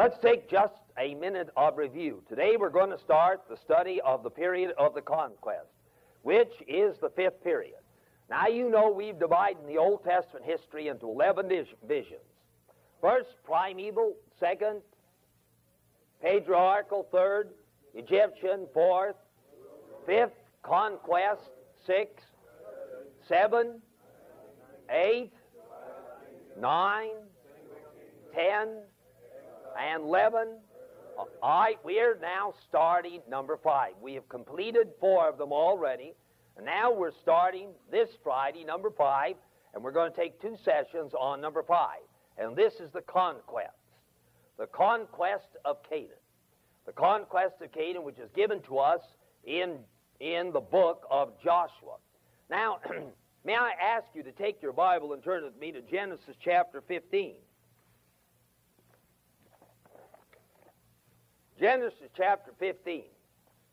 Let's take just a minute of review. Today we're going to start the study of the period of the conquest, which is the fifth period. Now you know we've divided the Old Testament history into 11 visions. First, primeval. Second, patriarchal. Third, Egyptian. Fourth, fifth, conquest. Six, seven, eight, nine, ten, and eleven. All right, we're now starting number five. We have completed four of them already, and now we're starting this Friday, number five, and we're going to take two sessions on number five. And this is the conquest. The conquest of Canaan. The conquest of Canaan, which is given to us in, in the book of Joshua. Now, may I ask you to take your Bible and turn with me to Genesis chapter 15. Genesis chapter 15.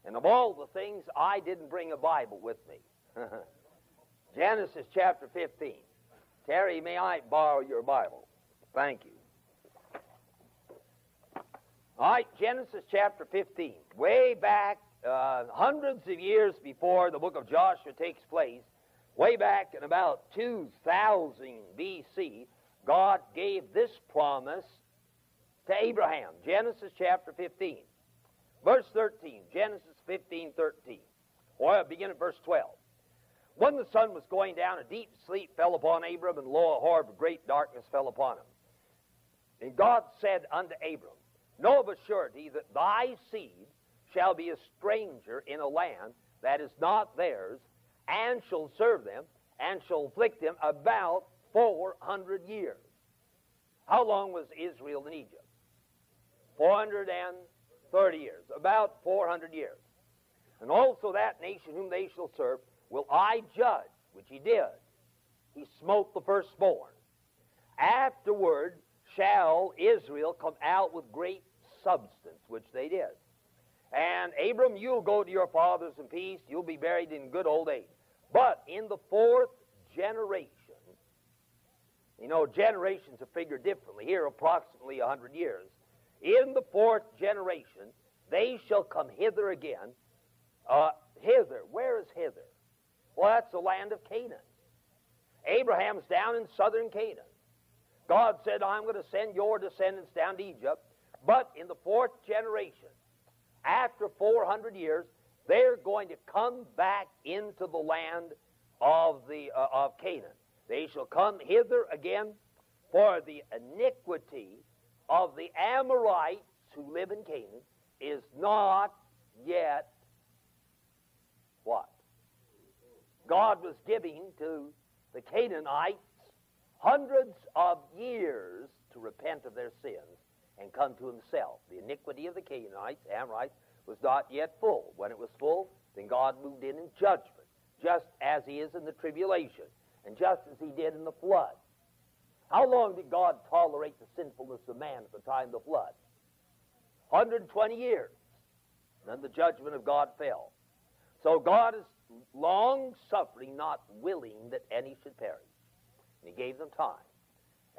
And of all the things, I didn't bring a Bible with me. Genesis chapter 15. Terry, may I borrow your Bible? Thank you. All right, Genesis chapter 15. Way back, uh, hundreds of years before the book of Joshua takes place, way back in about 2000 BC, God gave this promise to Abraham. Genesis chapter 15. Verse 13. Genesis 15, 13. Or begin at verse 12. When the sun was going down, a deep sleep fell upon Abram, and lo, a horror of great darkness fell upon him. And God said unto Abram, Know of a surety that thy seed shall be a stranger in a land that is not theirs, and shall serve them, and shall afflict them about 400 years. How long was Israel in Egypt? 430 years, about 400 years. And also that nation whom they shall serve will I judge, which he did. He smote the firstborn. Afterward shall Israel come out with great substance, which they did. And Abram, you'll go to your fathers in peace. You'll be buried in good old age. But in the fourth generation, you know, generations are figured differently. Here, approximately a hundred years. In the fourth generation, they shall come hither again. Uh, hither. Where is hither? Well, that's the land of Canaan. Abraham's down in southern Canaan. God said, I'm going to send your descendants down to Egypt. But in the fourth generation, after 400 years, they're going to come back into the land of, the, uh, of Canaan. They shall come hither again, for the iniquity of the Amorites who live in Canaan is not yet what? God was giving to the Canaanites hundreds of years to repent of their sins and come to himself. The iniquity of the Canaanites, Amorites, was not yet full. When it was full, then God moved in in judgment, just as he is in the tribulation, and just as he did in the flood. How long did God tolerate the sinfulness of man at the time of the flood? 120 years. Then the judgment of God fell. So God is long suffering, not willing that any should perish. And he gave them time.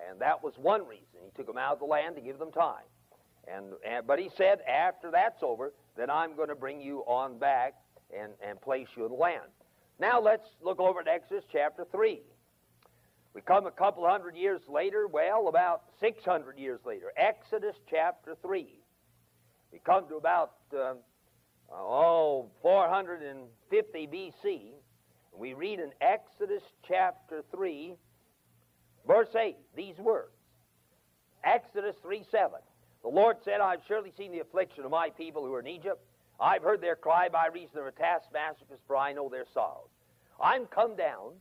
And that was one reason. He took them out of the land to give them time. And, and but he said, after that's over, then I'm going to bring you on back and, and place you in the land. Now let's look over at Exodus chapter 3. We come a couple hundred years later, well, about 600 years later. Exodus chapter 3. We come to about, uh, oh, 450 BC. We read in Exodus chapter 3, verse 8, these words. Exodus 3 7. The Lord said, I've surely seen the affliction of my people who are in Egypt. I've heard their cry by reason of their taskmasters, for I know their sorrows. I'm come down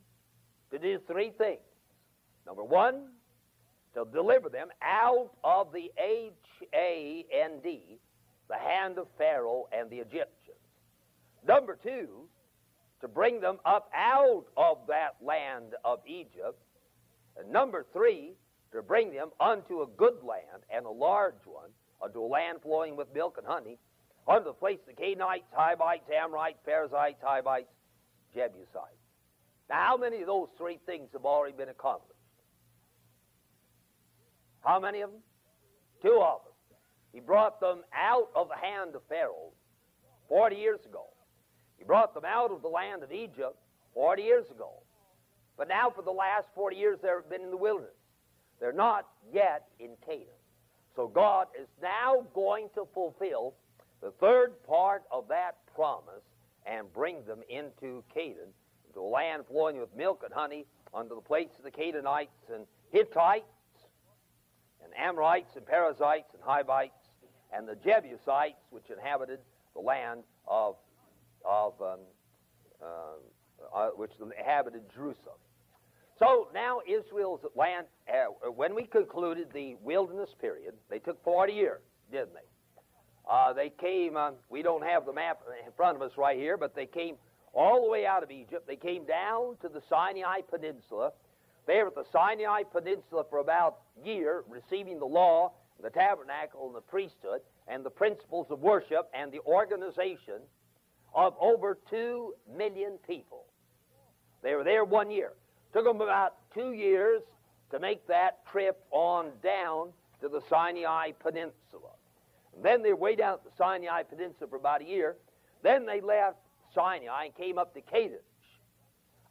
to do three things. Number one, to deliver them out of the H A N D, the hand of Pharaoh and the Egyptians. Number two, to bring them up out of that land of Egypt. And number three, to bring them unto a good land and a large one, unto a land flowing with milk and honey, unto the place of the Canaanites, Hivites, Amorites, Perizzites, Hivites, Jebusites. Now, how many of those three things have already been accomplished? How many of them? Two of them. He brought them out of the hand of Pharaoh 40 years ago. He brought them out of the land of Egypt 40 years ago. But now, for the last 40 years, they've been in the wilderness. They're not yet in Canaan. So God is now going to fulfill the third part of that promise and bring them into Canaan, into a land flowing with milk and honey, under the place of the Canaanites and Hittites and Amorites and Perizzites and Hivites and the Jebusites, which inhabited the land of, of um, uh, uh, which inhabited Jerusalem. So now Israel's land, uh, when we concluded the wilderness period, they took 40 years, didn't they? Uh, they came, uh, we don't have the map in front of us right here, but they came all the way out of Egypt. They came down to the Sinai Peninsula. They were at the Sinai Peninsula for about a year, receiving the law, the tabernacle, and the priesthood, and the principles of worship, and the organization of over two million people. They were there one year. Took them about two years to make that trip on down to the Sinai Peninsula. And then they were way down at the Sinai Peninsula for about a year. Then they left Sinai and came up to Kadesh.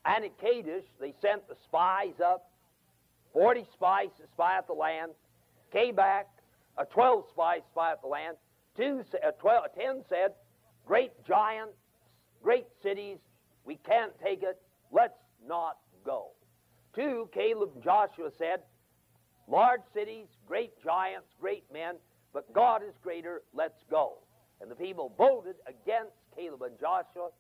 And at Kadesh, they sent the spies up, 40 spies to spy out the land, came back, uh, 12 spies to spy out the land, Two, uh, 12, 10 said, great giants, great cities, we can't take it, let's not go. Two, Caleb and Joshua said, large cities, great giants, great men, but God is greater, let's go. And the people voted against Caleb and Joshua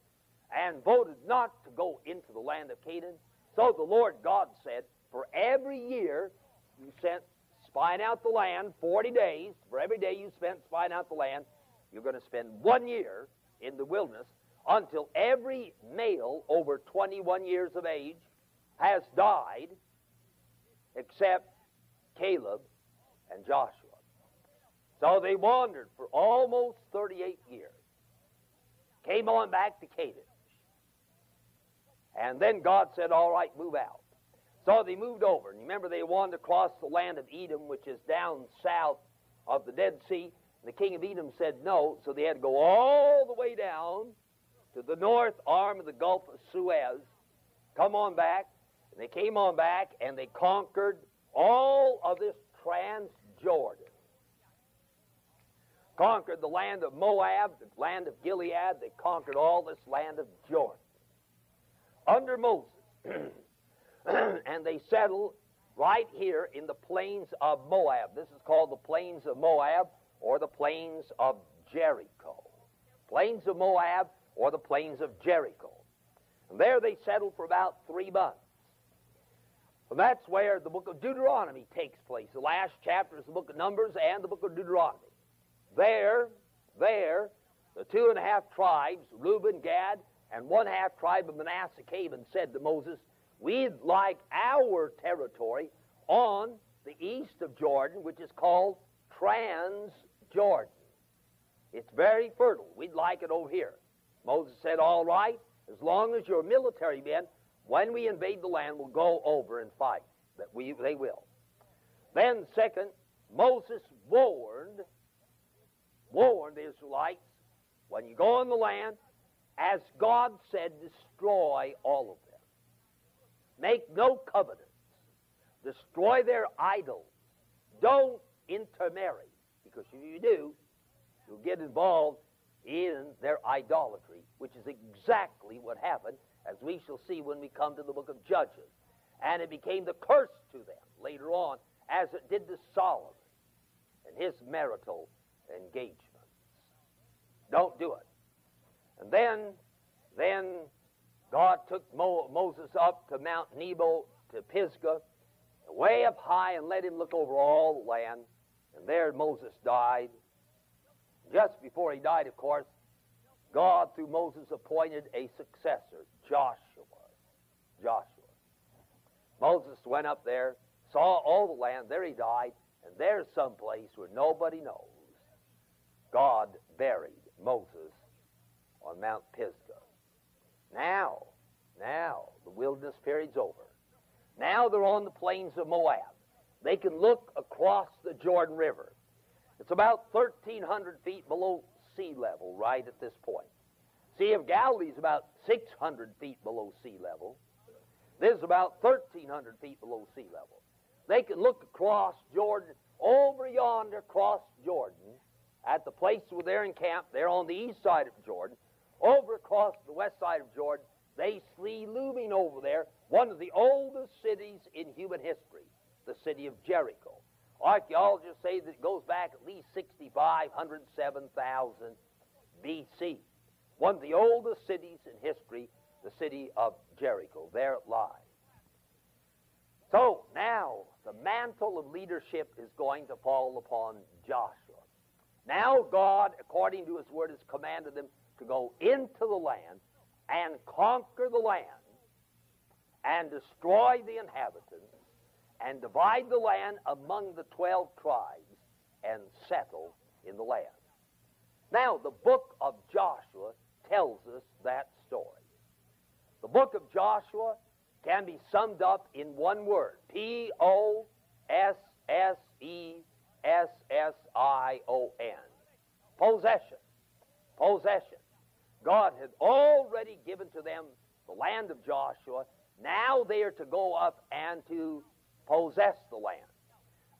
and voted not to go into the land of Canaan. So the Lord God said, For every year you sent spying out the land, 40 days, for every day you spent spying out the land, you're going to spend one year in the wilderness until every male over 21 years of age has died except Caleb and Joshua. So they wandered for almost 38 years. Came on back to Kadesh. And then God said, All right, move out. So they moved over. And remember, they wanted to cross the land of Edom, which is down south of the Dead Sea. And The king of Edom said no, so they had to go all the way down to the north arm of the Gulf of Suez, come on back. And they came on back and they conquered all of this Transjordan conquered the land of Moab, the land of Gilead. They conquered all this land of Jordan under Moses. and they settled right here in the plains of Moab. This is called the plains of Moab or the plains of Jericho. Plains of Moab or the plains of Jericho. And there they settled for about three months. And that's where the book of Deuteronomy takes place. The last chapter is the book of Numbers and the book of Deuteronomy. There, there, the two and a half tribes, Reuben, Gad, and one half tribe of Manasseh came and said to Moses, We'd like our territory on the east of Jordan, which is called Transjordan. It's very fertile. We'd like it over here. Moses said, All right, as long as your military men, when we invade the land, we'll go over and fight. That we they will. Then, second, Moses warned warned the Israelites when you go in the land, as God said, destroy all of them. Make no covenants. Destroy their idols. Don't intermarry, because if you do, you'll get involved in their idolatry, which is exactly what happened, as we shall see when we come to the book of Judges. And it became the curse to them later on, as it did to Solomon and his marital engagements. Don't do it. And then, then God took Mo- Moses up to Mount Nebo to Pisgah, way up high, and let him look over all the land. And there Moses died. Just before he died, of course, God, through Moses, appointed a successor, Joshua. Joshua. Moses went up there, saw all the land. There he died. And there's some place where nobody knows. God buried Moses on Mount Pisgah. Now, now, the wilderness period's over. Now they're on the plains of Moab. They can look across the Jordan River. It's about 1,300 feet below sea level right at this point. Sea of Galilee is about 600 feet below sea level. This is about 1,300 feet below sea level. They can look across Jordan, over yonder across Jordan, at the place where they're encamped. They're on the east side of Jordan. Over across the west side of Jordan, they see looming over there one of the oldest cities in human history, the city of Jericho. Archaeologists say that it goes back at least 6,500, 7,000 BC. One of the oldest cities in history, the city of Jericho. There it lies. So now the mantle of leadership is going to fall upon Joshua. Now God, according to his word, has commanded them to go into the land and conquer the land and destroy the inhabitants and divide the land among the 12 tribes and settle in the land. Now, the book of Joshua tells us that story. The book of Joshua can be summed up in one word P O S S E S S I O N. Possession. Possession. God had already given to them the land of Joshua. Now they are to go up and to possess the land.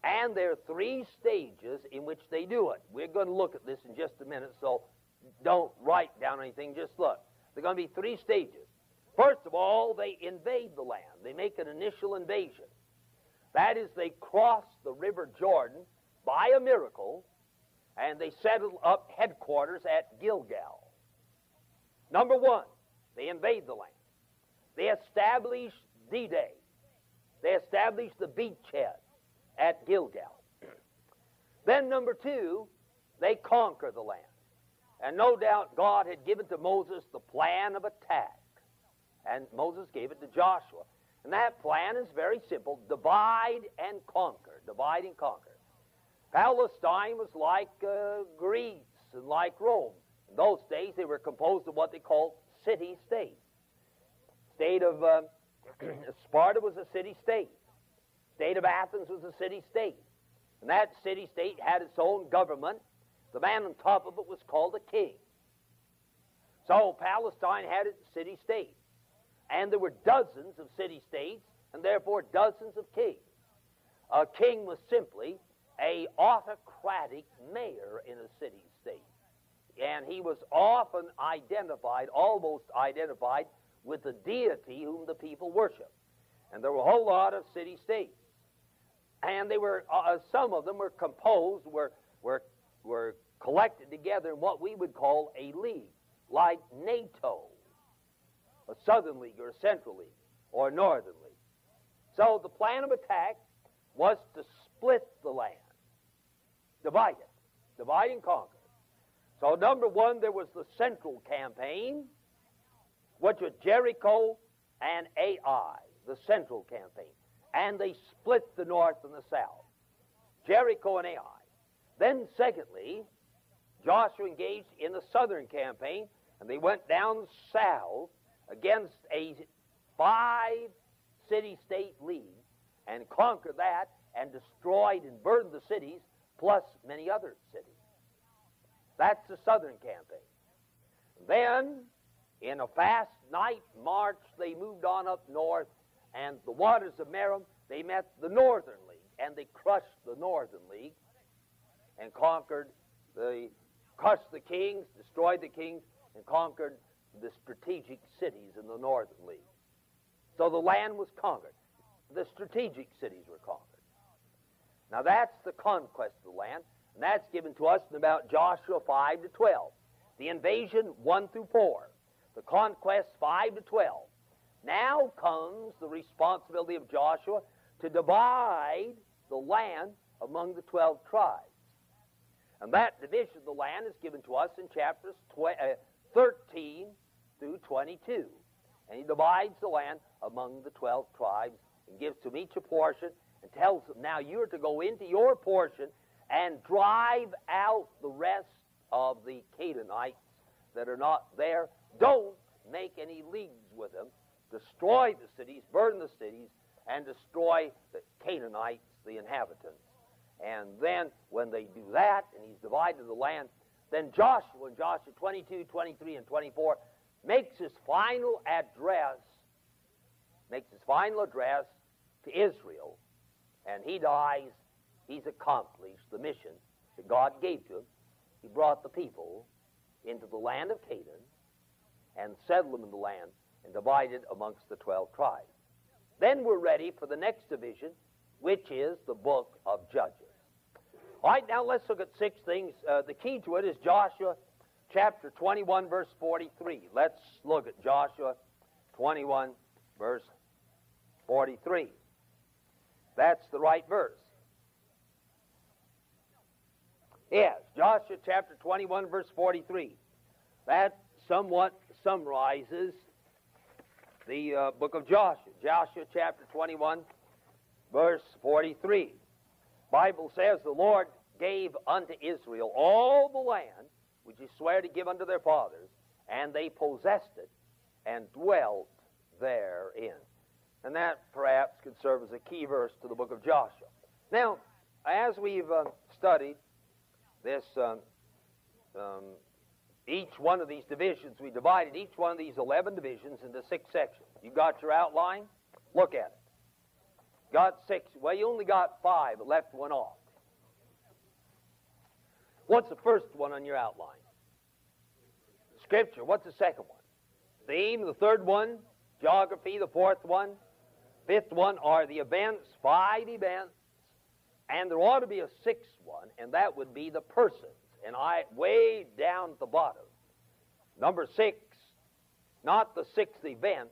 And there are three stages in which they do it. We're going to look at this in just a minute, so don't write down anything, just look. There are going to be three stages. First of all, they invade the land, they make an initial invasion. That is, they cross the River Jordan by a miracle, and they settle up headquarters at Gilgal. Number one, they invade the land. They establish D Day. They establish the beachhead at Gilgal. then, number two, they conquer the land. And no doubt God had given to Moses the plan of attack. And Moses gave it to Joshua. And that plan is very simple divide and conquer. Divide and conquer. Palestine was like uh, Greece and like Rome. In those days, they were composed of what they called city states. State of uh, Sparta was a city state. State of Athens was a city state. And that city state had its own government. The man on top of it was called a king. So Palestine had its city state. And there were dozens of city states, and therefore dozens of kings. A king was simply a autocratic mayor in a city. And he was often identified, almost identified, with the deity whom the people worshiped. And there were a whole lot of city states. And they were, uh, uh, some of them were composed, were, were, were collected together in what we would call a league, like NATO, a Southern League or a Central League or a Northern League. So the plan of attack was to split the land, divide it, divide and conquer. So, number one, there was the Central Campaign, which was Jericho and Ai, the central campaign. And they split the north and the south. Jericho and Ai. Then, secondly, Joshua engaged in the southern campaign, and they went down south against a five city state league and conquered that and destroyed and burned the cities, plus many other cities. That's the southern campaign. Then in a fast night march, they moved on up north, and the waters of Merom, they met the Northern League, and they crushed the Northern League and conquered the, crushed the kings, destroyed the kings, and conquered the strategic cities in the Northern League. So the land was conquered. The strategic cities were conquered. Now that's the conquest of the land, and that's given to us in about Joshua 5 to 12. The invasion 1 through 4 the conquest 5 to 12. Now comes the responsibility of Joshua to divide the land among the 12 tribes. And that division of the land is given to us in chapters uh, 13 through 22. And he divides the land among the 12 tribes and gives to each a portion and tells them, now you're to go into your portion and drive out the rest of the Canaanites that are not there don't make any leagues with them. Destroy the cities, burn the cities, and destroy the Canaanites, the inhabitants. And then when they do that, and he's divided the land, then Joshua in Joshua 22, 23, and 24 makes his final address, makes his final address to Israel, and he dies. He's accomplished the mission that God gave to him. He brought the people into the land of Canaan and settled them in the land and divided amongst the 12 tribes. Then we're ready for the next division, which is the book of Judges. All right, now let's look at six things. Uh, the key to it is Joshua chapter 21, verse 43. Let's look at Joshua 21, verse 43. That's the right verse. Yes, Joshua chapter 21, verse 43. That somewhat summarizes the uh, book of Joshua. Joshua chapter 21, verse 43. Bible says the Lord gave unto Israel all the land which he sware to give unto their fathers, and they possessed it and dwelt therein. And that perhaps could serve as a key verse to the book of Joshua. Now, as we've uh, studied this, um, um, each one of these divisions, we divided each one of these 11 divisions into six sections. You got your outline? Look at it. Got six. Well, you only got five, left one off. What's the first one on your outline? Scripture. What's the second one? Theme. The third one, geography. The fourth one, fifth one are the events, five events. And there ought to be a sixth one, and that would be the persons. And I, way down at the bottom, number six, not the sixth event,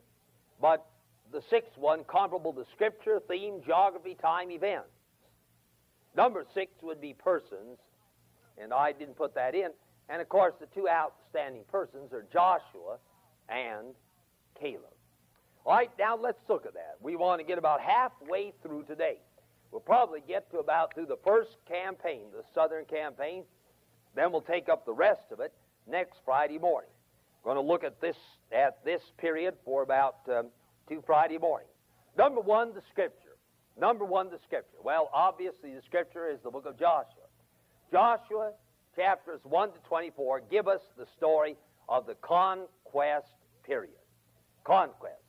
but the sixth one comparable to Scripture, theme, geography, time, events. Number six would be persons, and I didn't put that in. And of course, the two outstanding persons are Joshua and Caleb. All right, now let's look at that. We want to get about halfway through today. We'll probably get to about through the first campaign, the southern campaign. Then we'll take up the rest of it next Friday morning. We're going to look at this at this period for about um, two Friday mornings. Number one, the Scripture. Number one, the Scripture. Well, obviously, the Scripture is the book of Joshua. Joshua chapters 1 to 24 give us the story of the conquest period. Conquest.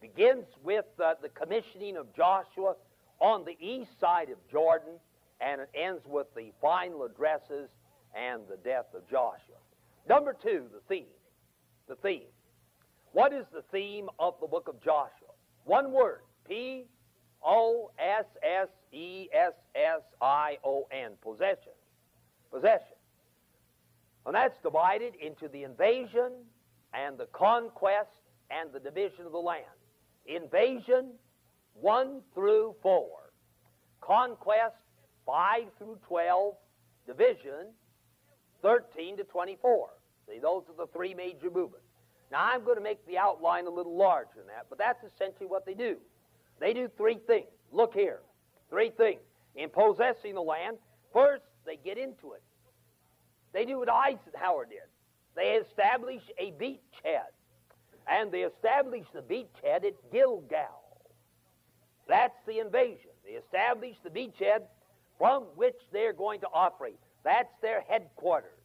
Begins with uh, the commissioning of Joshua on the east side of Jordan, and it ends with the final addresses and the death of Joshua. Number two, the theme. The theme. What is the theme of the book of Joshua? One word P O S S E S S I O N. Possession possession. And that's divided into the invasion and the conquest and the division of the land. Invasion, 1 through 4. Conquest, 5 through 12. Division, 13 to 24. See, those are the three major movements. Now, I'm going to make the outline a little larger than that, but that's essentially what they do. They do three things. Look here. Three things. In possessing the land, first, they get into it. They do what Eisenhower did. They establish a beachhead. And they establish the beachhead at Gilgal. That's the invasion. They establish the beachhead from which they're going to operate. That's their headquarters,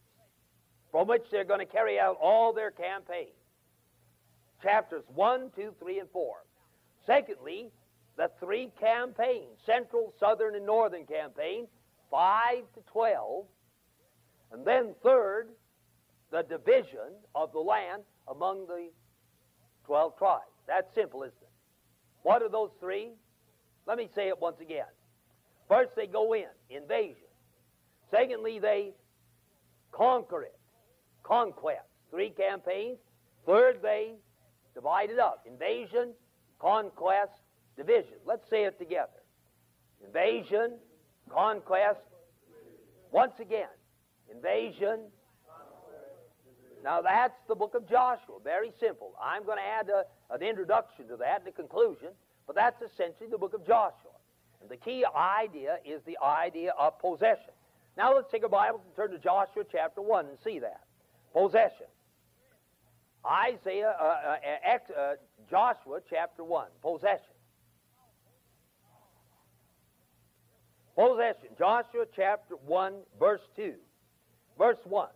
from which they're going to carry out all their campaigns. Chapters 1, 2, 3, and 4. Secondly, the three campaigns central, southern, and northern campaign 5 to 12. And then, third, the division of the land among the 12 tribes. That's simple, isn't it? What are those three? Let me say it once again. First, they go in, invasion. Secondly, they conquer it, conquest. Three campaigns. Third, they divide it up invasion, conquest, division. Let's say it together invasion, conquest. Once again, invasion. Now that's the book of Joshua. Very simple. I'm going to add a, an introduction to that and a conclusion, but that's essentially the book of Joshua. And the key idea is the idea of possession. Now let's take our Bible and turn to Joshua chapter 1 and see that. Possession. Isaiah, uh, uh, uh, Joshua chapter 1. Possession. Possession. Joshua chapter 1, verse 2. Verse 1.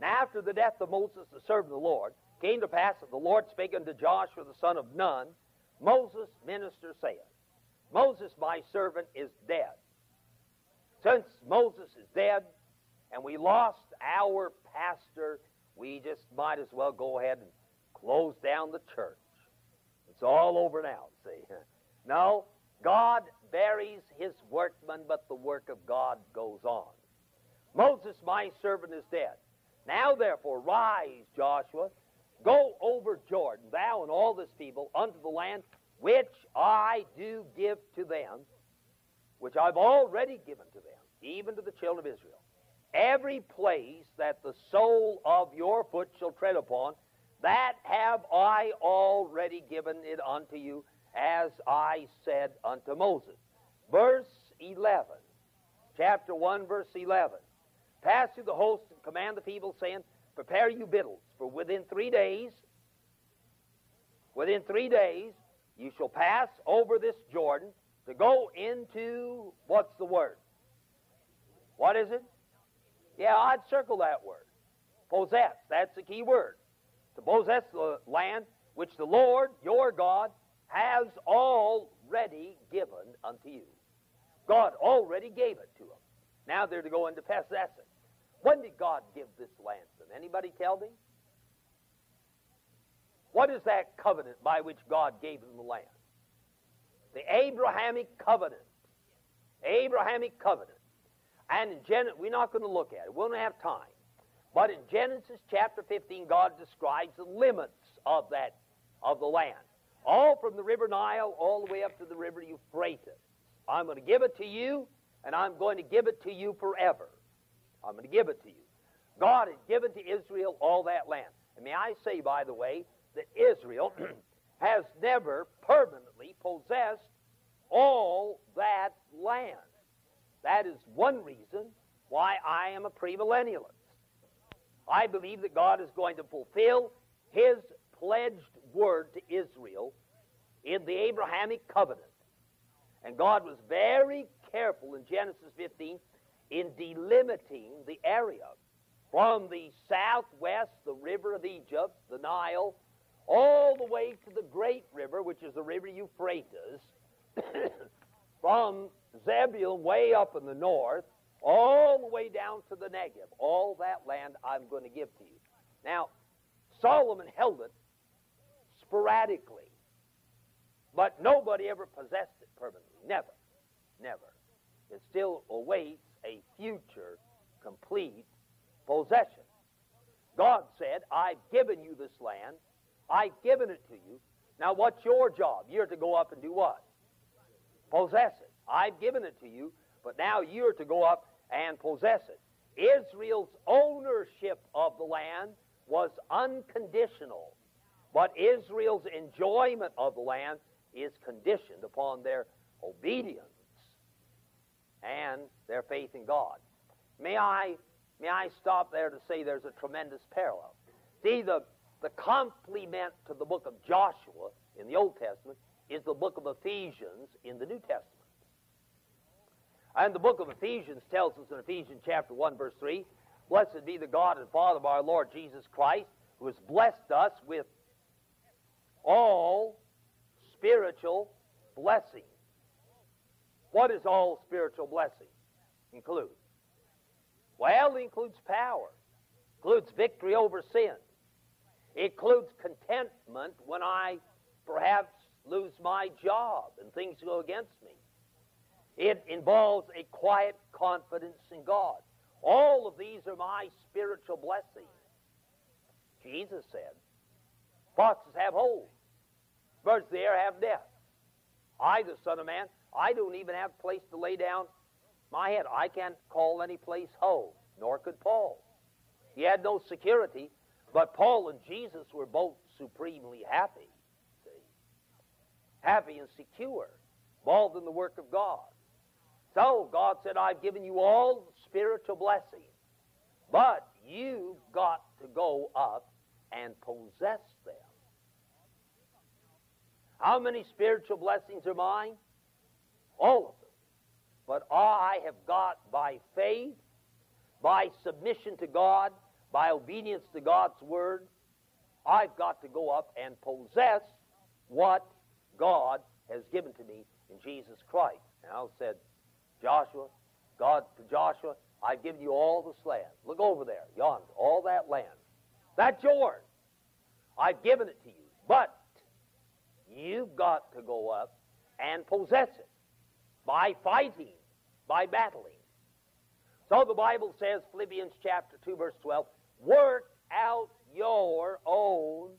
Now after the death of Moses, the servant of the Lord, came to pass that the Lord spake unto Joshua the son of Nun, Moses minister saith, Moses my servant is dead. Since Moses is dead, and we lost our pastor, we just might as well go ahead and close down the church. It's all over now, see. No, God buries his workmen, but the work of God goes on. Moses, my servant, is dead. Now, therefore, rise, Joshua, go over Jordan, thou and all this people, unto the land which I do give to them, which I've already given to them, even to the children of Israel. Every place that the sole of your foot shall tread upon, that have I already given it unto you, as I said unto Moses. Verse 11, chapter 1, verse 11. Pass through the host and command the people, saying, Prepare you victuals, for within three days, within three days, you shall pass over this Jordan to go into, what's the word? What is it? Yeah, I'd circle that word. Possess. That's the key word. To possess the land which the Lord, your God, has already given unto you. God already gave it to them. Now they're to go into possess it. When did God give this land? Anybody tell me? What is that covenant by which God gave them the land? The Abrahamic covenant. Abrahamic covenant. And in Genesis, we're not going to look at it. We don't have time. But in Genesis chapter 15, God describes the limits of that of the land, all from the river Nile all the way up to the river Euphrates. I'm going to give it to you, and I'm going to give it to you forever. I'm going to give it to you. God had given to Israel all that land. And may I say, by the way, that Israel has never permanently possessed all that land. That is one reason why I am a premillennialist. I believe that God is going to fulfill His pledged word to Israel in the Abrahamic covenant. And God was very careful in Genesis 15 in delimiting the area from the southwest, the river of Egypt, the Nile, all the way to the great river, which is the river Euphrates, from Zebulun way up in the north, all the way down to the Negev. All that land I'm going to give to you. Now, Solomon held it sporadically, but nobody ever possessed it permanently. Never. Never. It still awaits a future complete possession. God said, I've given you this land. I've given it to you. Now, what's your job? You're to go up and do what? Possess it. I've given it to you, but now you're to go up and possess it. Israel's ownership of the land was unconditional, but Israel's enjoyment of the land is conditioned upon their obedience and their faith in God. May I, may I stop there to say there's a tremendous parallel. See, the, the complement to the book of Joshua in the Old Testament is the book of Ephesians in the New Testament. And the book of Ephesians tells us in Ephesians chapter 1, verse 3 Blessed be the God and Father of our Lord Jesus Christ, who has blessed us with all spiritual blessings. What does all spiritual blessing include? Well, it includes power, includes victory over sin, it includes contentment when I perhaps lose my job and things go against me. It involves a quiet confidence in God. All of these are my spiritual blessings. Jesus said, Foxes have holes, birds of the air have nests. I, the Son of Man, I don't even have a place to lay down my head. I can't call any place home, nor could Paul. He had no security, but Paul and Jesus were both supremely happy. See? Happy and secure, involved in the work of God. So God said, I've given you all spiritual blessings, but you've got to go up and possess them. How many spiritual blessings are mine? All of them. But I have got by faith, by submission to God, by obedience to God's word, I've got to go up and possess what God has given to me in Jesus Christ. Now said Joshua, God to Joshua, I've given you all this land. Look over there, yonder, all that land. That's yours. I've given it to you. But you've got to go up and possess it by fighting, by battling. So the Bible says, Philippians chapter 2, verse 12, work out your own.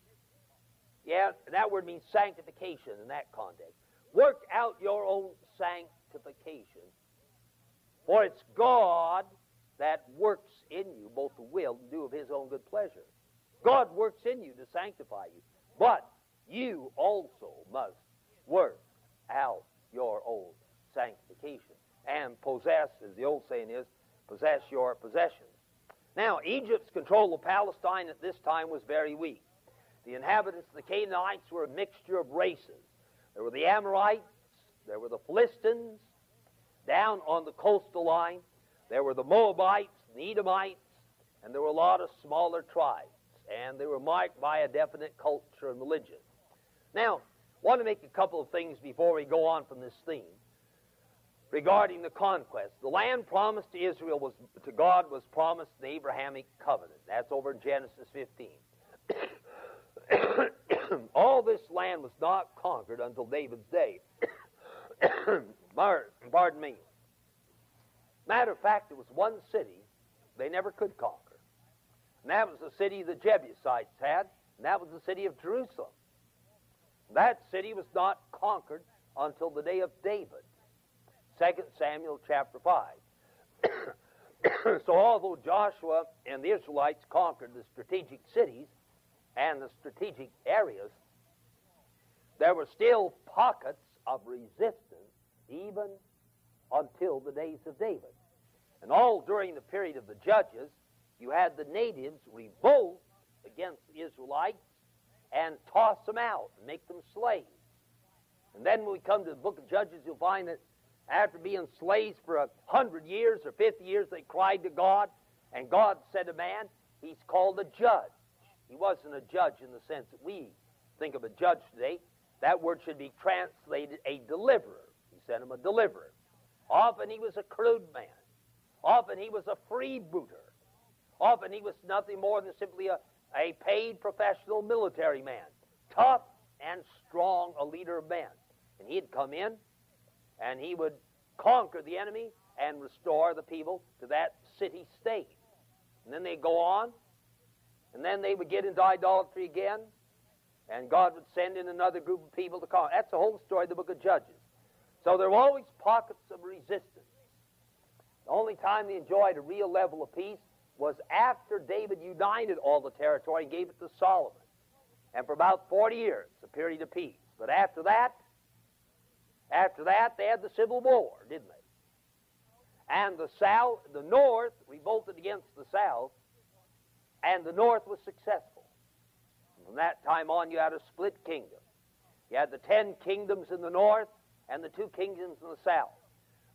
Yeah, that word means sanctification in that context. Work out your own sanctification. For it's God that works in you both the will and do of his own good pleasure. God works in you to sanctify you. But you also must work out your own sanctification and possess, as the old saying is, possess your possessions. Now, Egypt's control of Palestine at this time was very weak. The inhabitants of the Canaanites were a mixture of races. There were the Amorites, there were the Philistines, down on the coastal line, there were the Moabites, the Edomites, and there were a lot of smaller tribes. And they were marked by a definite culture and religion. Now, I want to make a couple of things before we go on from this theme regarding the conquest. The land promised to Israel was to God was promised in the Abrahamic covenant. That's over in Genesis 15. All this land was not conquered until David's day. Pardon me. Matter of fact, there was one city they never could conquer. And that was the city the Jebusites had, and that was the city of Jerusalem. That city was not conquered until the day of David. 2 Samuel chapter 5. so although Joshua and the Israelites conquered the strategic cities and the strategic areas, there were still pockets of resistance even until the days of David. And all during the period of the judges, you had the natives revolt against the Israelites and toss them out and make them slaves. And then when we come to the book of Judges, you'll find that after being slaves for a hundred years or fifty years, they cried to God, and God said to man, He's called a judge. He wasn't a judge in the sense that we think of a judge today. That word should be translated a deliverer. He sent him a deliverer. Often he was a crude man. Often he was a freebooter. Often he was nothing more than simply a, a paid professional military man, tough and strong, a leader of men. And he had come in and he would conquer the enemy and restore the people to that city state. And then they'd go on, and then they would get into idolatry again, and God would send in another group of people to conquer. That's the whole story of the book of Judges. So there were always pockets of resistance. The only time they enjoyed a real level of peace was after David united all the territory and gave it to Solomon. And for about 40 years, a period of peace. But after that, after that, they had the Civil War, didn't they? And the South, the North revolted against the South, and the North was successful. From that time on, you had a split kingdom. You had the ten kingdoms in the North and the two kingdoms in the South.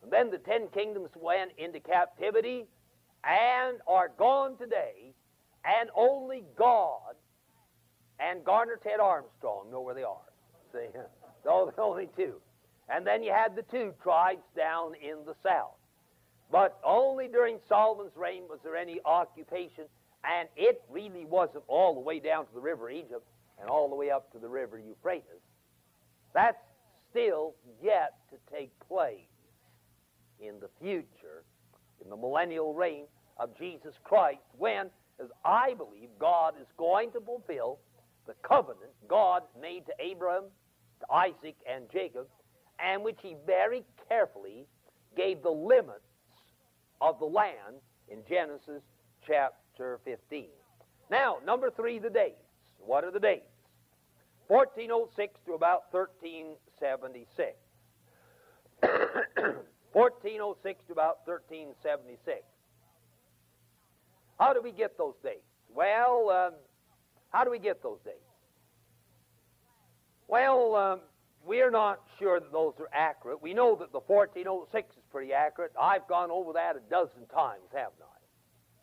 And then the ten kingdoms went into captivity and are gone today, and only God and Garner Ted Armstrong know where they are. See, those are the only two. And then you had the two tribes down in the south. But only during Solomon's reign was there any occupation, and it really wasn't all the way down to the river Egypt and all the way up to the river Euphrates. That's still yet to take place in the future, in the millennial reign of Jesus Christ, when, as I believe, God is going to fulfill the covenant God made to Abraham, to Isaac, and Jacob and which he very carefully gave the limits of the land in Genesis chapter 15. Now, number three, the dates. What are the dates? 1406 to about 1376. 1406 to about 1376. How do we get those dates? Well, um, how do we get those dates? Well, um, we're not sure that those are accurate. We know that the 1406 is pretty accurate. I've gone over that a dozen times, haven't I?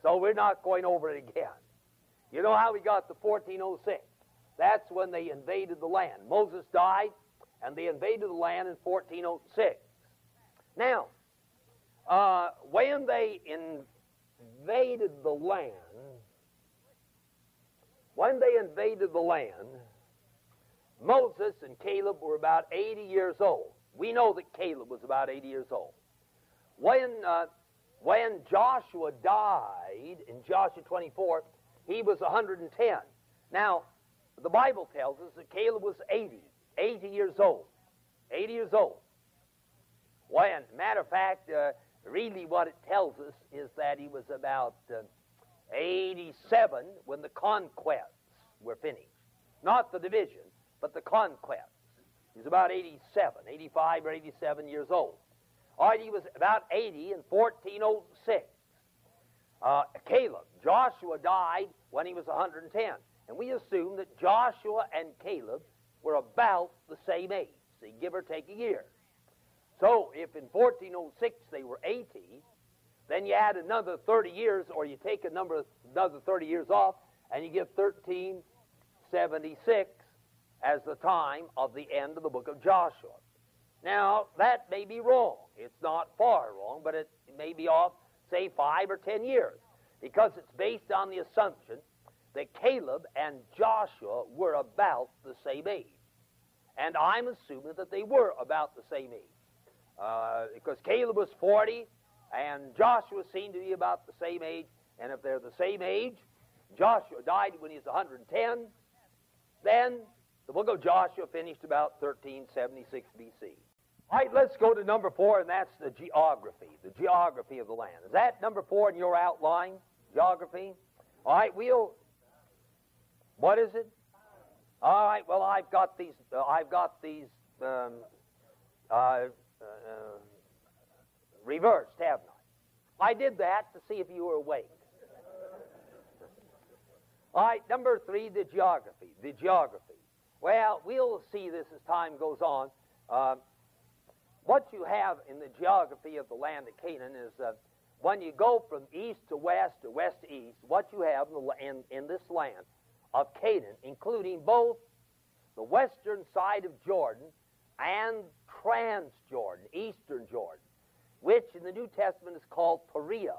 So we're not going over it again. You know how we got the 1406? That's when they invaded the land. Moses died, and they invaded the land in 1406. Now, uh, when they invaded the land, when they invaded the land, Moses and Caleb were about 80 years old. We know that Caleb was about 80 years old. When, uh, when Joshua died in Joshua 24, he was 110. Now, the Bible tells us that Caleb was 80, 80 years old. 80 years old. When, matter of fact, uh, really what it tells us is that he was about uh, 87 when the conquests were finished. Not the division, but the conquests. He's about 87, 85 or 87 years old. All right, he was about 80 in 1406. Uh, Caleb, Joshua died when he was 110. And we assume that Joshua and Caleb were about the same age, see, give or take a year. So if in 1406 they were 80, then you add another 30 years, or you take a number, another 30 years off, and you get 1376 as the time of the end of the book of Joshua. Now, that may be wrong. It's not far wrong, but it may be off, say, five or ten years, because it's based on the assumption that Caleb and Joshua were about the same age. And I'm assuming that they were about the same age. Uh, because Caleb was 40 and Joshua seemed to be about the same age. And if they're the same age, Joshua died when he was 110, then the book of Joshua finished about 1376 BC. All right, let's go to number four, and that's the geography, the geography of the land. Is that number four in your outline? Geography? All right, we'll. What is it? All right, well, I've got these. Uh, I've got these um, uh, uh, reversed, haven't I? I did that to see if you were awake. All right, number three, the geography. The geography. Well, we'll see this as time goes on. Uh, what you have in the geography of the land of Canaan is uh, when you go from east to west or west to east, what you have in, in this land of Canaan, including both the western side of Jordan and Transjordan, eastern Jordan, which in the New Testament is called Perea.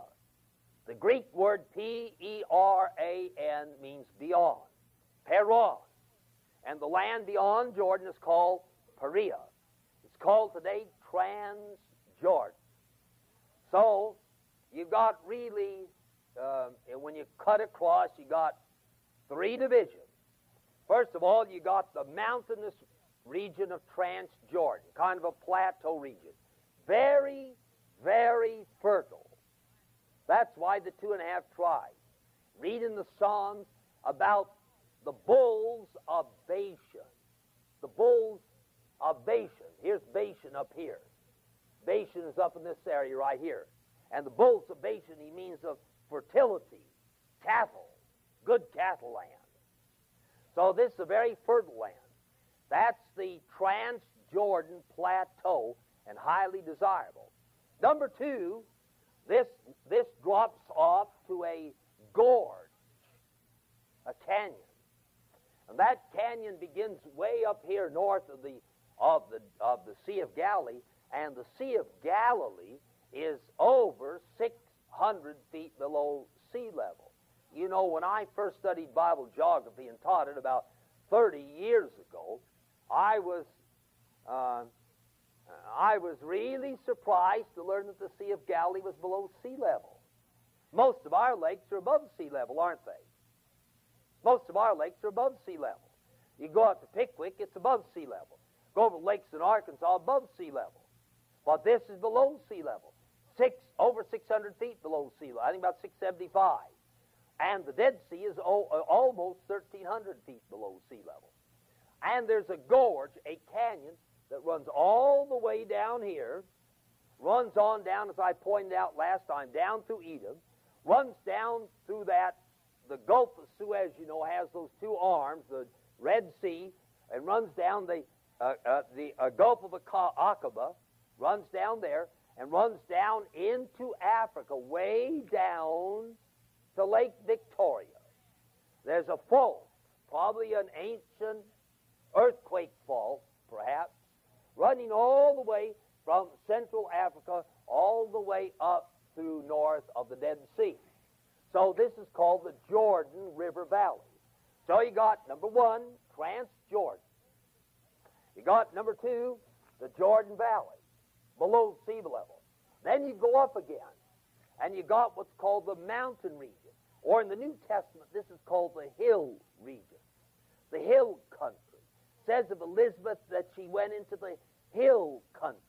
The Greek word P E R A N means beyond, Peron. And the land beyond Jordan is called Perea. It's called today Transjordan. So you've got really, uh, when you cut across, you got three divisions. First of all, you got the mountainous region of Transjordan, kind of a plateau region. Very, very fertile. That's why the two and a half tribes read in the Psalms about the bulls of Bashan. The bulls of Bashan. Here's Bashan up here. Bashan is up in this area right here. And the bulls of Bashan, he means of fertility, cattle, good cattle land. So this is a very fertile land. That's the Transjordan Plateau and highly desirable. Number two, this, this drops off to a gorge, a canyon. And that canyon begins way up here north of the, of the, of the Sea of Galilee, and the Sea of Galilee is over 600 feet below sea level. You know, when I first studied Bible geography and taught it about 30 years ago, I was uh, I was really surprised to learn that the Sea of Galilee was below sea level. Most of our lakes are above sea level, aren't they? Most of our lakes are above sea level. You go out to Pickwick, it's above sea level. Go over lakes in Arkansas, above sea level. But this is below sea level. Six over 600 feet below sea level. I think about 675. And the Dead Sea is uh, almost 1,300 feet below sea level. And there's a gorge, a canyon, that runs all the way down here, runs on down, as I pointed out last time, down through Edom, runs down through that. The Gulf of Suez, you know, has those two arms, the Red Sea, and runs down the, uh, uh, the uh, Gulf of Aqaba, runs down there, and runs down into Africa, way down to Lake Victoria. There's a fault, probably an ancient earthquake fault, perhaps, running all the way from Central Africa all the way up through north of the Dead Sea. So this is called the Jordan River Valley. So you got number one, Transjordan. You got number two, the Jordan Valley, below sea level. Then you go up again, and you got what's called the mountain region. Or in the New Testament, this is called the hill region, the hill country. It says of Elizabeth that she went into the hill country.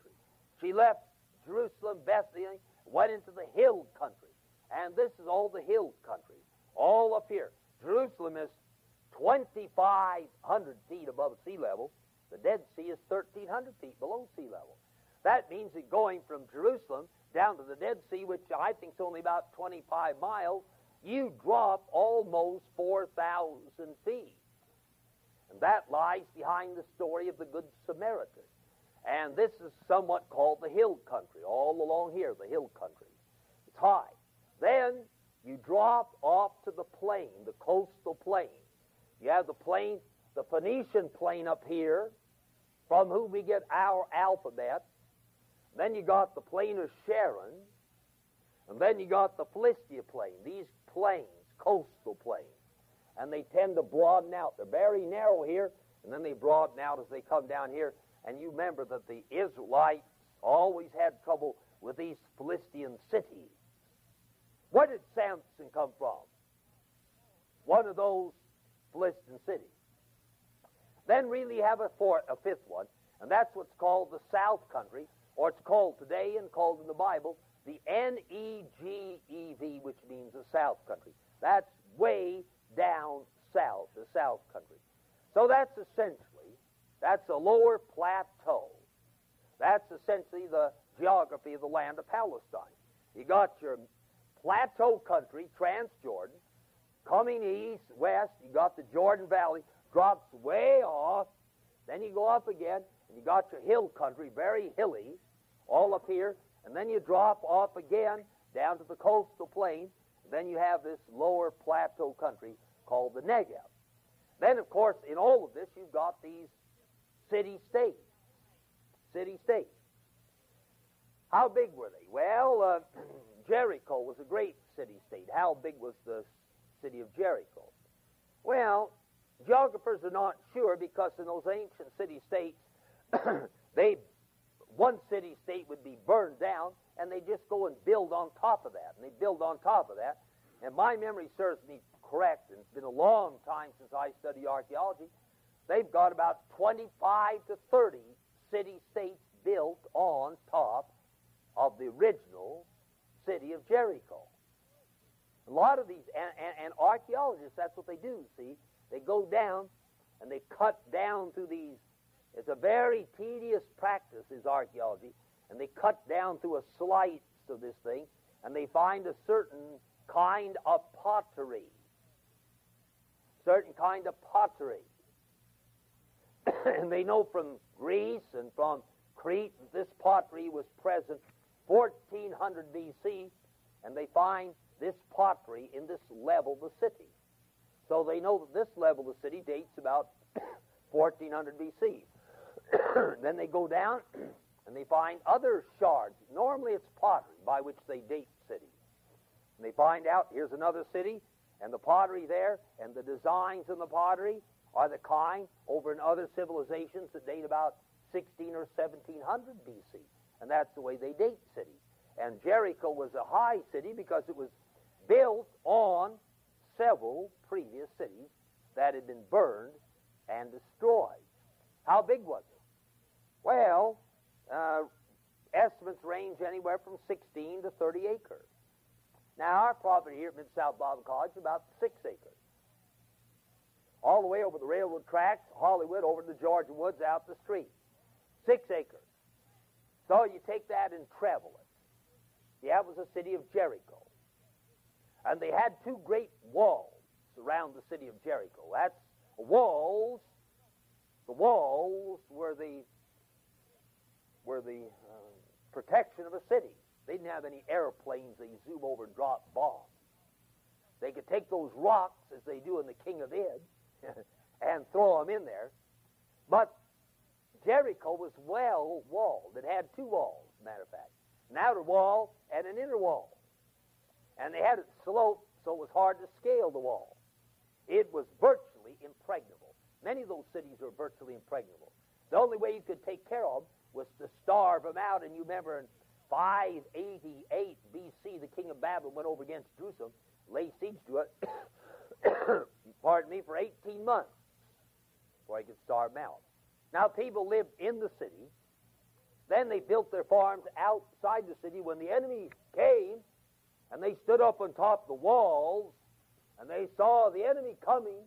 She left Jerusalem, Bethlehem, went into the hill country. And this is all the hill country, all up here. Jerusalem is 2,500 feet above sea level. The Dead Sea is 1,300 feet below sea level. That means that going from Jerusalem down to the Dead Sea, which I think is only about 25 miles, you drop almost 4,000 feet. And that lies behind the story of the Good Samaritan. And this is somewhat called the hill country, all along here, the hill country. It's high. Then you drop off to the plain, the coastal plain. You have the plain, the Phoenician plain up here, from whom we get our alphabet. Then you got the plain of Sharon, and then you got the Philistia plain. These plains, coastal plains, and they tend to broaden out. They're very narrow here, and then they broaden out as they come down here. And you remember that the Israelites always had trouble with these Philistine cities. Where did Samson come from? One of those Philistine cities. Then really have a, fourth, a fifth one, and that's what's called the South Country, or it's called today and called in the Bible the N-E-G-E-V, which means the South Country. That's way down south, the South Country. So that's essentially, that's a lower plateau. That's essentially the geography of the land of Palestine. You got your plateau country, Transjordan, coming east, west, you got the Jordan Valley, drops way off. Then you go up again, and you got your hill country, very hilly, all up here. And then you drop off again down to the coastal plain. Then you have this lower plateau country called the Negev. Then, of course, in all of this, you've got these city states. City states. How big were they? Well, uh, Jericho was a great city state. How big was the city of Jericho? Well, geographers are not sure because in those ancient city states, they one city state would be burned down, and they just go and build on top of that, and they build on top of that. And my memory serves me correct, and it's been a long time since I studied archaeology. They've got about 25 to 30 city states built on top of the original city of Jericho. A lot of these, and, and, and archaeologists, that's what they do, see? They go down and they cut down through these. It's a very tedious practice, is archaeology, and they cut down through a slice of this thing, and they find a certain kind of pottery. Certain kind of pottery. and they know from Greece and from Crete that this pottery was present 1400 BC, and they find this pottery in this level of the city. So they know that this level of the city dates about 1400 BC. then they go down and they find other shards. Normally it's pottery by which they date cities. And they find out here's another city, and the pottery there, and the designs in the pottery are the kind over in other civilizations that date about 16 or 1700 BC. And that's the way they date cities. And Jericho was a high city because it was built on several previous cities that had been burned and destroyed. How big was it? Well, uh, estimates range anywhere from 16 to 30 acres. Now, our property here at Mid South Bible College is about six acres. All the way over the railroad tracks, Hollywood, over to the Georgia woods, out the street. Six acres. So you take that and travel it. It was the city of Jericho. And they had two great walls around the city of Jericho. That's walls. The walls were the were the uh, protection of a city. They didn't have any airplanes they zoom over and drop bombs. They could take those rocks, as they do in the King of Id, and throw them in there. But Jericho was well walled. It had two walls, matter of fact an outer wall and an inner wall. And they had it sloped so it was hard to scale the wall. It was virtually impregnable. Many of those cities were virtually impregnable. The only way you could take care of them was to starve them out. And you remember in 588 BC, the king of Babylon went over against Jerusalem, laid siege to it, pardon me, for 18 months before he could starve them out. Now, people lived in the city. Then they built their farms outside the city. When the enemy came and they stood up on top of the walls and they saw the enemy coming,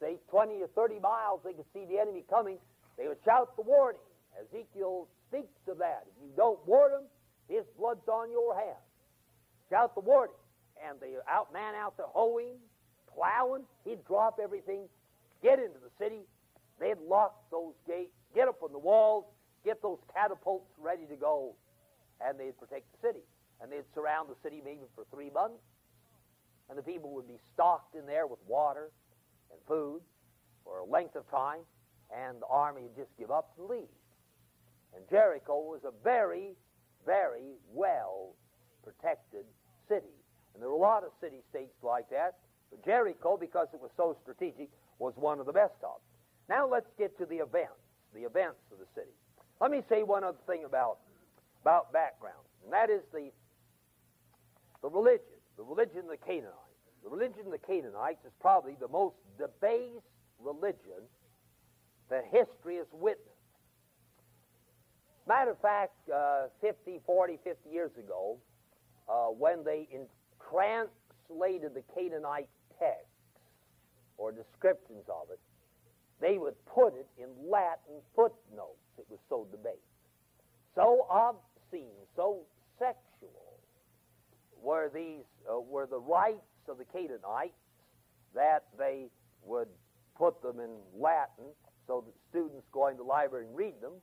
say 20 or 30 miles, they could see the enemy coming, they would shout the warning. Ezekiel speaks of that. If you don't warn them, his blood's on your hands. Shout the warning. And the out man out there hoeing, plowing, he'd drop everything, get into the city. They'd lock those gates, get up on the walls, get those catapults ready to go, and they'd protect the city. And they'd surround the city maybe for three months, and the people would be stocked in there with water and food for a length of time, and the army would just give up and leave. And Jericho was a very, very well protected city. And there were a lot of city states like that, but Jericho, because it was so strategic, was one of the best of. Now let's get to the events, the events of the city. Let me say one other thing about, about background, and that is the, the religion, the religion of the Canaanites. The religion of the Canaanites is probably the most debased religion that history has witnessed. Matter of fact, uh, 50, 40, 50 years ago, uh, when they in, translated the Canaanite texts or descriptions of it, they would put it in Latin footnotes. It was so debased. So obscene, so sexual were these uh, were the rites of the Canaanites that they would put them in Latin so that students going to the library and read them,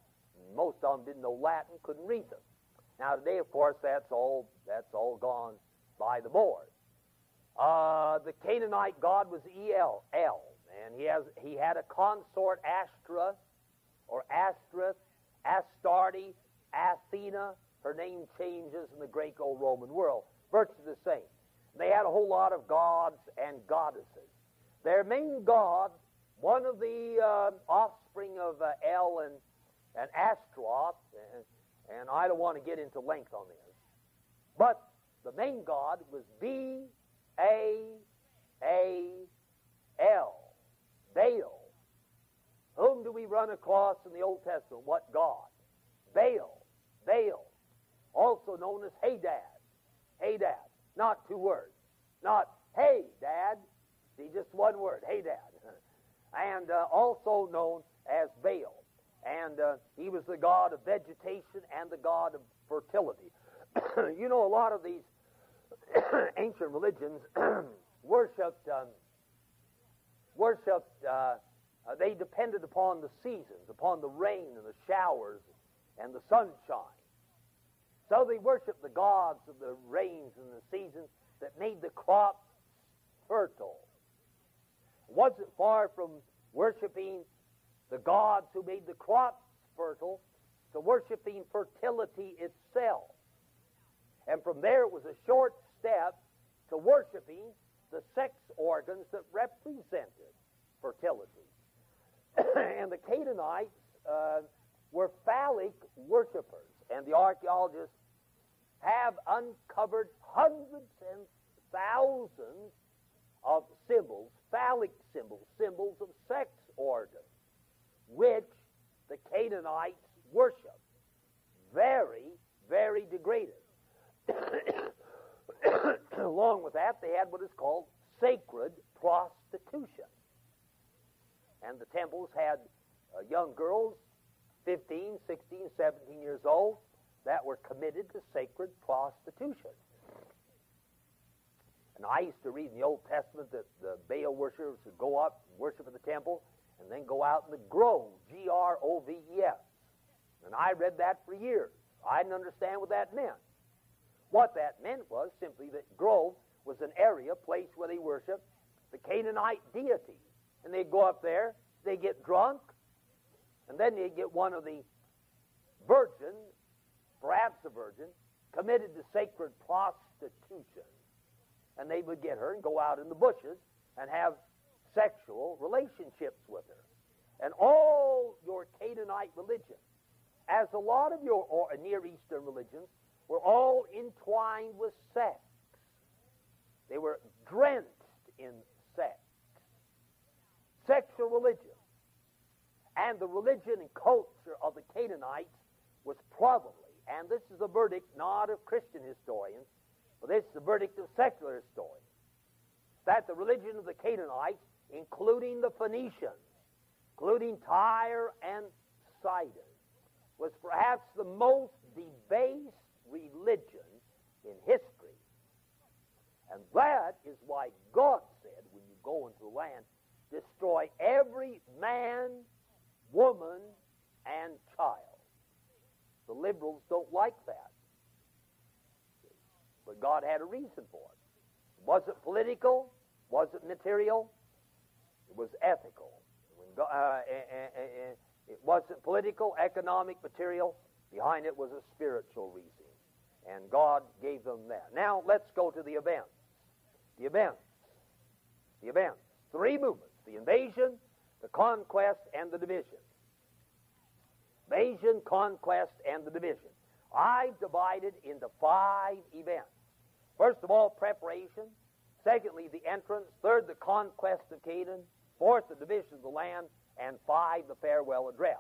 most of them didn't know Latin, couldn't read them. Now today, of course, that's all that's all gone by the board. Uh, the Canaanite god was El, El, and he has he had a consort Astra, or Ashtoreth, Astarte, Athena. Her name changes in the Greco-Roman world, virtually the same. They had a whole lot of gods and goddesses. Their main god one of the uh, offspring of uh, El and, and Ashtaroth, and, and I don't want to get into length on this, but the main god was B A A L, Baal. Whom do we run across in the Old Testament? What God? Baal. Baal. Also known as Hadad. Hadad. Not two words. Not, hey, Dad. See, just one word. Hadad and uh, also known as Baal. And uh, he was the god of vegetation and the god of fertility. you know, a lot of these ancient religions worshipped um, worshipped. Uh, uh, they depended upon the seasons, upon the rain and the showers and the sunshine. So they worshiped the gods of the rains and the seasons that made the crops fertile wasn't far from worshiping the gods who made the crops fertile to worshiping fertility itself. And from there it was a short step to worshiping the sex organs that represented fertility. and the Canaanites uh, were phallic worshippers, and the archaeologists have uncovered hundreds and thousands of symbols, phallic symbols, symbols of sex organs, which the Canaanites worship. Very, very degraded. Along with that, they had what is called sacred prostitution. And the temples had uh, young girls, 15, 16, 17 years old, that were committed to sacred prostitution. And I used to read in the Old Testament that the Baal worshippers would go up and worship in the temple and then go out in the grove, G R O V E S. And I read that for years. I didn't understand what that meant. What that meant was simply that Grove was an area, a place where they worship the Canaanite deity. And they'd go up there, they'd get drunk, and then they'd get one of the virgins, perhaps a virgin, committed to sacred prostitution. And they would get her and go out in the bushes and have sexual relationships with her. And all your Canaanite religion, as a lot of your Near Eastern religions, were all entwined with sex. They were drenched in sex. Sexual religion. And the religion and culture of the Canaanites was probably, and this is the verdict not of Christian historians, but this is the verdict of secular historians, that the religion of the Canaanites, including the Phoenicians, including Tyre and Sidon, was perhaps the most debased religion in history. And that is why God said, when you go into the land, destroy every man, woman, and child. The liberals don't like that. But God had a reason for it. It political? Was it material? It was ethical. God, uh, uh, uh, uh, it wasn't political, economic, material. Behind it was a spiritual reason. And God gave them that. Now let's go to the events. The events. The events. Three movements the invasion, the conquest, and the division. Invasion, conquest, and the division. I've divided into five events. First of all, preparation. Secondly, the entrance. Third, the conquest of Canaan. Fourth, the division of the land. And five, the farewell address.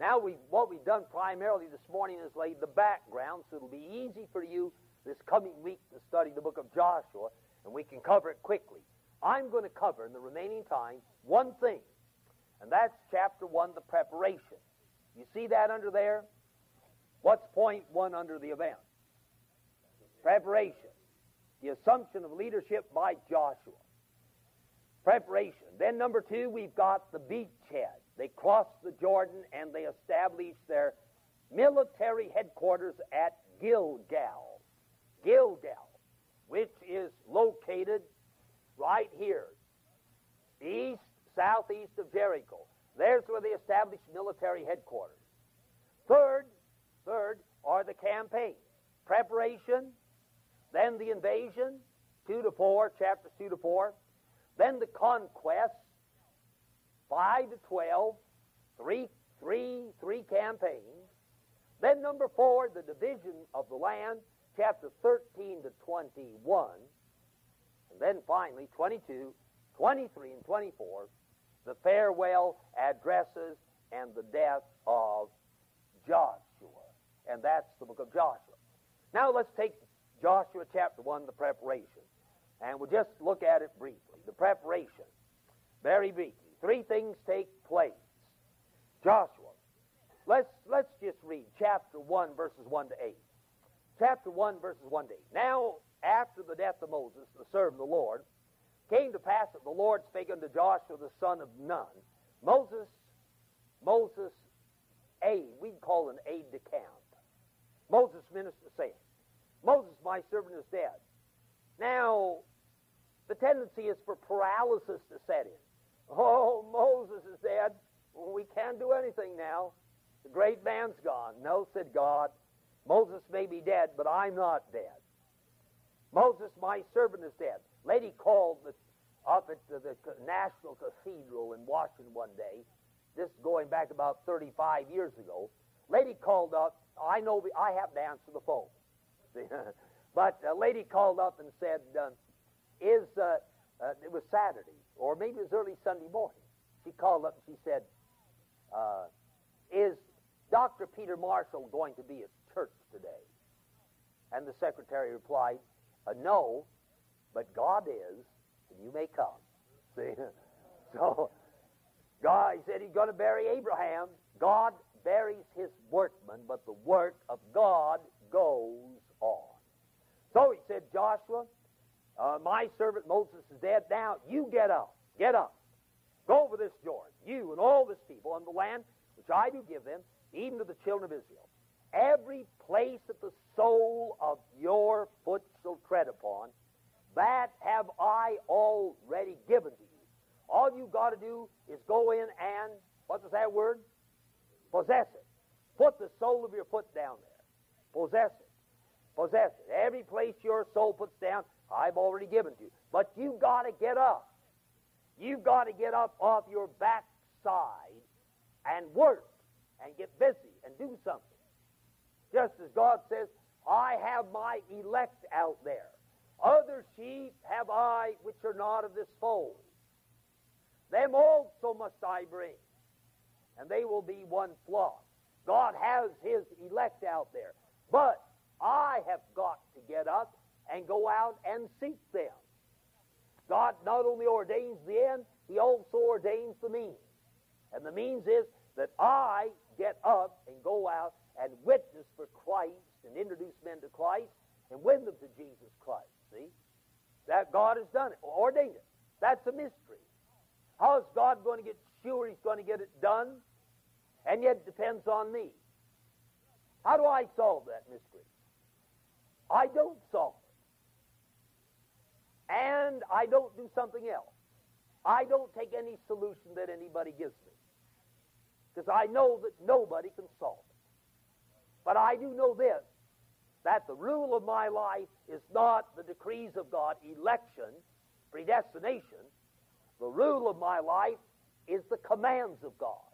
Now, we, what we've done primarily this morning is laid the background, so it'll be easy for you this coming week to study the book of Joshua, and we can cover it quickly. I'm going to cover in the remaining time one thing, and that's chapter 1, the preparation. You see that under there? What's point one under the event? Preparation. The assumption of leadership by Joshua. Preparation. Then, number two, we've got the beachhead. They crossed the Jordan and they established their military headquarters at Gilgal. Gilgal, which is located right here, east, southeast of Jericho. There's where they established military headquarters. Third, third are the campaigns. Preparation, then the invasion, 2 to 4, chapters 2 to 4. Then the conquest, 5 to 12, three, three, three campaigns. Then number 4, the division of the land, chapter 13 to 21. And then finally, 22, 23, and 24, the farewell addresses and the death of Joshua. And that's the book of Joshua. Now let's take Joshua chapter 1, the preparation. And we'll just look at it briefly. The preparation. Very briefly. Three things take place. Joshua. Let's, let's just read chapter 1, verses 1 to 8. Chapter 1, verses 1 to 8. Now, after the death of Moses, the servant of the Lord, came to pass that the Lord spake unto Joshua the son of Nun. Moses, Moses aid, we'd call an aide de camp. Moses minister saying, Moses, my servant, is dead. Now, the tendency is for paralysis to set in. Oh, Moses is dead. We can't do anything now. The great man's gone. No, said God. Moses may be dead, but I'm not dead. Moses, my servant, is dead. Lady called the, up at the, the National Cathedral in Washington one day. This going back about 35 years ago. Lady called up. I know I have to answer the phone. but a lady called up and said, uh, "Is uh, uh, it was Saturday or maybe it was early Sunday morning?" She called up and she said, uh, "Is Dr. Peter Marshall going to be at church today?" And the secretary replied, uh, no, but God is, and you may come. See? So, God, he said he's going to bury Abraham. God buries his workmen, but the work of God goes on. So he said, Joshua, uh, my servant Moses is dead. Now you get up. Get up. Go over this Jordan, you and all this people, on the land which I do give them, even to the children of Israel. every place that the sole of your foot shall tread upon, that have I already given to you. All you got to do is go in and, what was that word? Possess it. Put the sole of your foot down there. Possess it. Possess it. Every place your soul puts down, I've already given to you. But you've got to get up. You've got to get up off your backside and work and get busy and do something. Just as God says, I have my elect out there. Other sheep have I which are not of this fold. Them also must I bring, and they will be one flock. God has his elect out there. But I have got to get up and go out and seek them. God not only ordains the end, he also ordains the means. And the means is that I get up and go out and witness for Christ and introduce men to Christ and win them to Jesus Christ. See? That God has done it, ordained it. That's a mystery. How is God going to get sure He's going to get it done? And yet it depends on me. How do I solve that mystery? I don't solve it. And I don't do something else. I don't take any solution that anybody gives me. Because I know that nobody can solve it. But I do know this that the rule of my life is not the decrees of God, election, predestination. The rule of my life is the commands of God.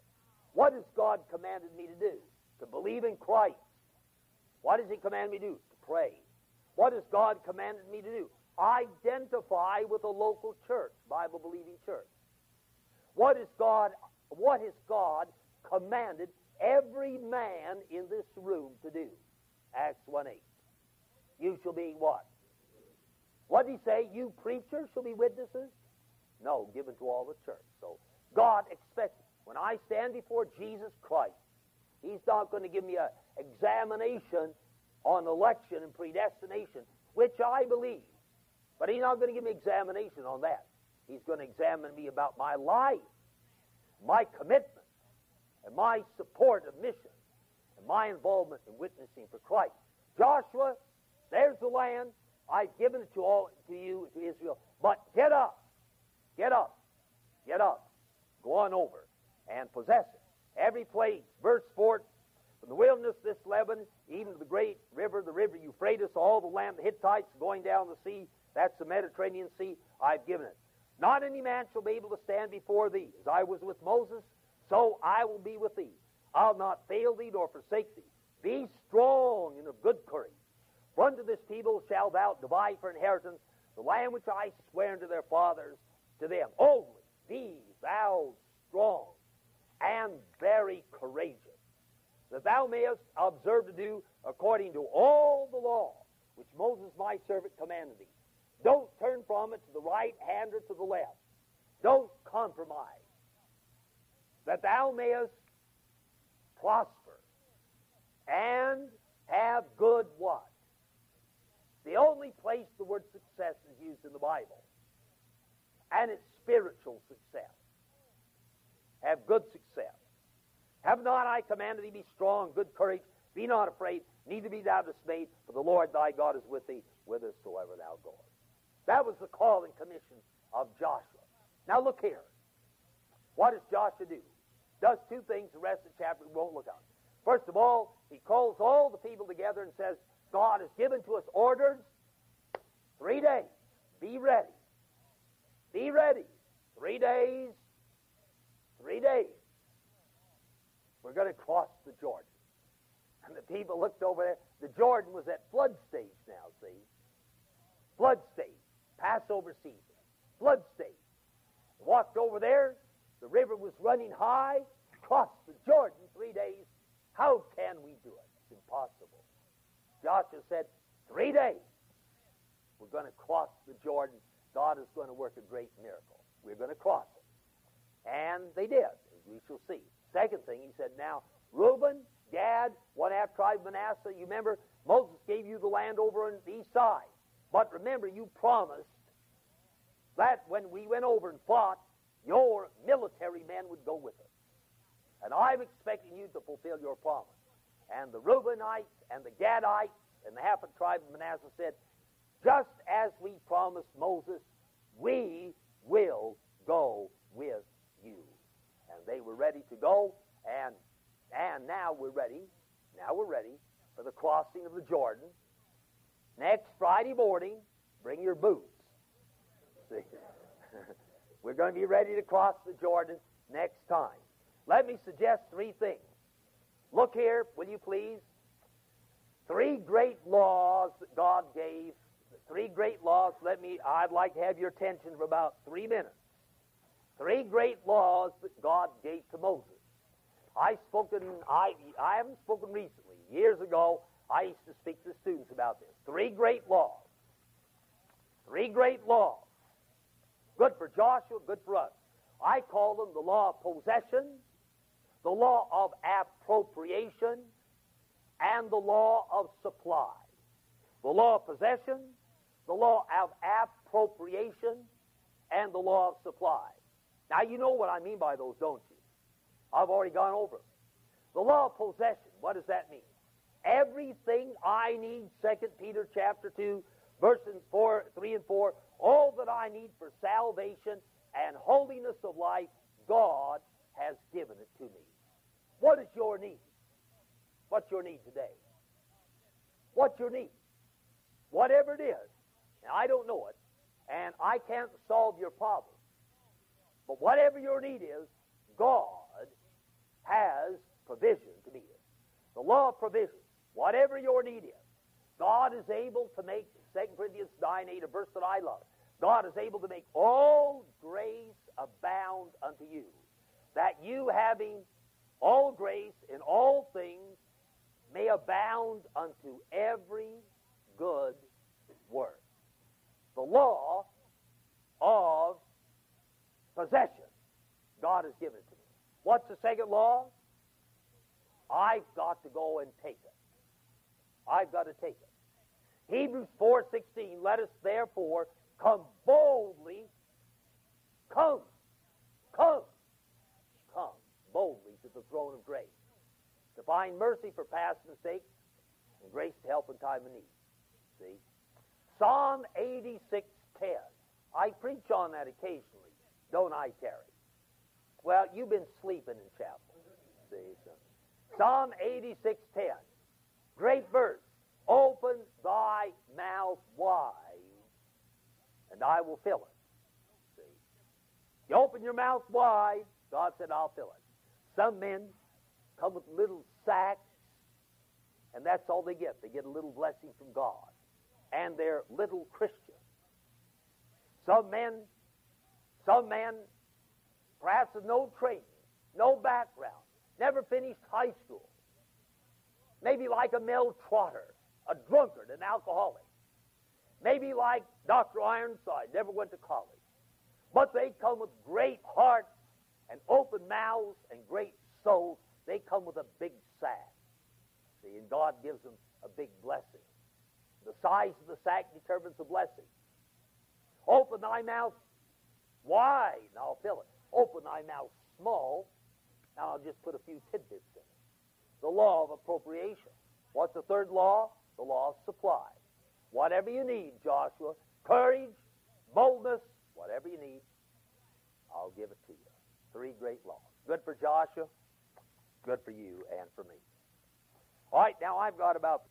What has God commanded me to do? To believe in Christ. What does He command me to do? To pray. What has God commanded me to do? Identify with a local church, Bible believing church. What is God what has God commanded every man in this room to do? Acts 1 8. You shall be what? What did he say? You preachers shall be witnesses? No, given to all the church. So God expects, when I stand before Jesus Christ, He's not going to give me an examination on election and predestination, which I believe. But He's not going to give me examination on that. He's going to examine me about my life, my commitment, and my support of mission, and my involvement in witnessing for Christ. Joshua, there's the land. I've given it to all to you, to Israel. But get up. Get up. Get up. Go on over and possess it. Every place. Verse 4 From the wilderness, this Lebanon, even to the great river, the river Euphrates, all the land, the Hittites going down the sea, that's the Mediterranean Sea, I've given it. Not any man shall be able to stand before thee. As I was with Moses, so I will be with thee. I'll not fail thee nor forsake thee. Be strong and of good courage. For unto this people shalt thou divide for inheritance the land which I swear unto their fathers to them. Only be thou strong and very courageous, that thou mayest observe to do according to all the law which Moses my servant commanded thee. Don't turn from it to the right hand or to the left. Don't compromise. That thou mayest prosper and have good what? The only place the word success is used in the Bible. And it's spiritual success. Have good success. Have not I commanded thee be strong, good courage, be not afraid, neither be thou dismayed, for the Lord thy God is with thee whithersoever thou goest. That was the call and commission of Joshua. Now look here. What does Joshua do? Does two things the rest of the chapter we won't look at. First of all, he calls all the people together and says, God has given to us orders. Three days. Be ready. Be ready. Three days. Three days. We're going to cross the Jordan. And the people looked over there. The Jordan was at flood stage now, see? Flood stage. Passover season. Flood stage. Walked over there. The river was running high. Crossed the Jordan three days. How can we do it? It's impossible. Joshua said, Three days. We're going to cross the Jordan. God is going to work a great miracle. We're going to cross it. And they did, as we shall see. Second thing, he said, Now, Reuben, Gad, one half tribe of Manasseh, you remember Moses gave you the land over on the east side. But remember, you promised that when we went over and fought, your military men would go with us. And I'm expecting you to fulfill your promise. and the Reubenites and the Gadites and the half the tribe of Manasseh said, Just as we promised Moses, we will go with you. And they were ready to go, and and now we're ready. Now we're ready for the crossing of the Jordan. Next Friday morning, bring your boots. See? we're going to be ready to cross the Jordan next time. Let me suggest three things. Look here, will you please? Three great laws that God gave. Three great laws. Let me, I'd like to have your attention for about three minutes. Three great laws that God gave to Moses. I spoken, I, I haven't spoken recently. Years ago, I used to speak to students about this. Three great laws. Three great laws. Good for Joshua, good for us. I call them the law of possession, the law of appropriation, and the law of supply. The law of possession, the law of appropriation, and the law of supply. Now, you know what I mean by those, don't you? I've already gone over them. The law of possession, what does that mean? Everything I need, 2 Peter chapter 2, verses 4, 3 and 4, all that I need for salvation and holiness of life, God has given it to me. What is your need? What's your need today? What's your need? Whatever it is. And I don't know it, and I can't solve your problem. But whatever your need is, God has provision to meet it. The law of provision. Whatever your need is, God is able to make, 2 Corinthians 9 8, a verse that I love. God is able to make all grace abound unto you, that you having all grace in all things may abound unto every good work. The law of possession. God has given it to me. What's the second law? I've got to go and take it. I've got to take it. Hebrews 4:16 let us therefore come boldly come come come boldly to the throne of grace to find mercy for past mistakes and grace to help in time of need. See? Psalm 86:10. I preach on that occasionally, don't I, Terry? Well, you've been sleeping in chapel. See, so. Psalm 86:10. Great verse. Open thy mouth wide, and I will fill it. See? You open your mouth wide, God said, I'll fill it. Some men come with little sacks, and that's all they get. They get a little blessing from God. And they're little Christians. Some men, some men, perhaps with no training, no background, never finished high school, maybe like a Mel Trotter, a drunkard, an alcoholic, maybe like Dr. Ironside, never went to college, but they come with great hearts and open mouths and great souls. They come with a big sack. See, and God gives them a big blessing. The size of the sack determines the blessing. Open thy mouth wide, and I'll fill it. Open thy mouth small, now I'll just put a few tidbits in it. The law of appropriation. What's the third law? The law of supply. Whatever you need, Joshua, courage, boldness, whatever you need, I'll give it to you. Three great laws. Good for Joshua, good for you, and for me. All right, now I've got about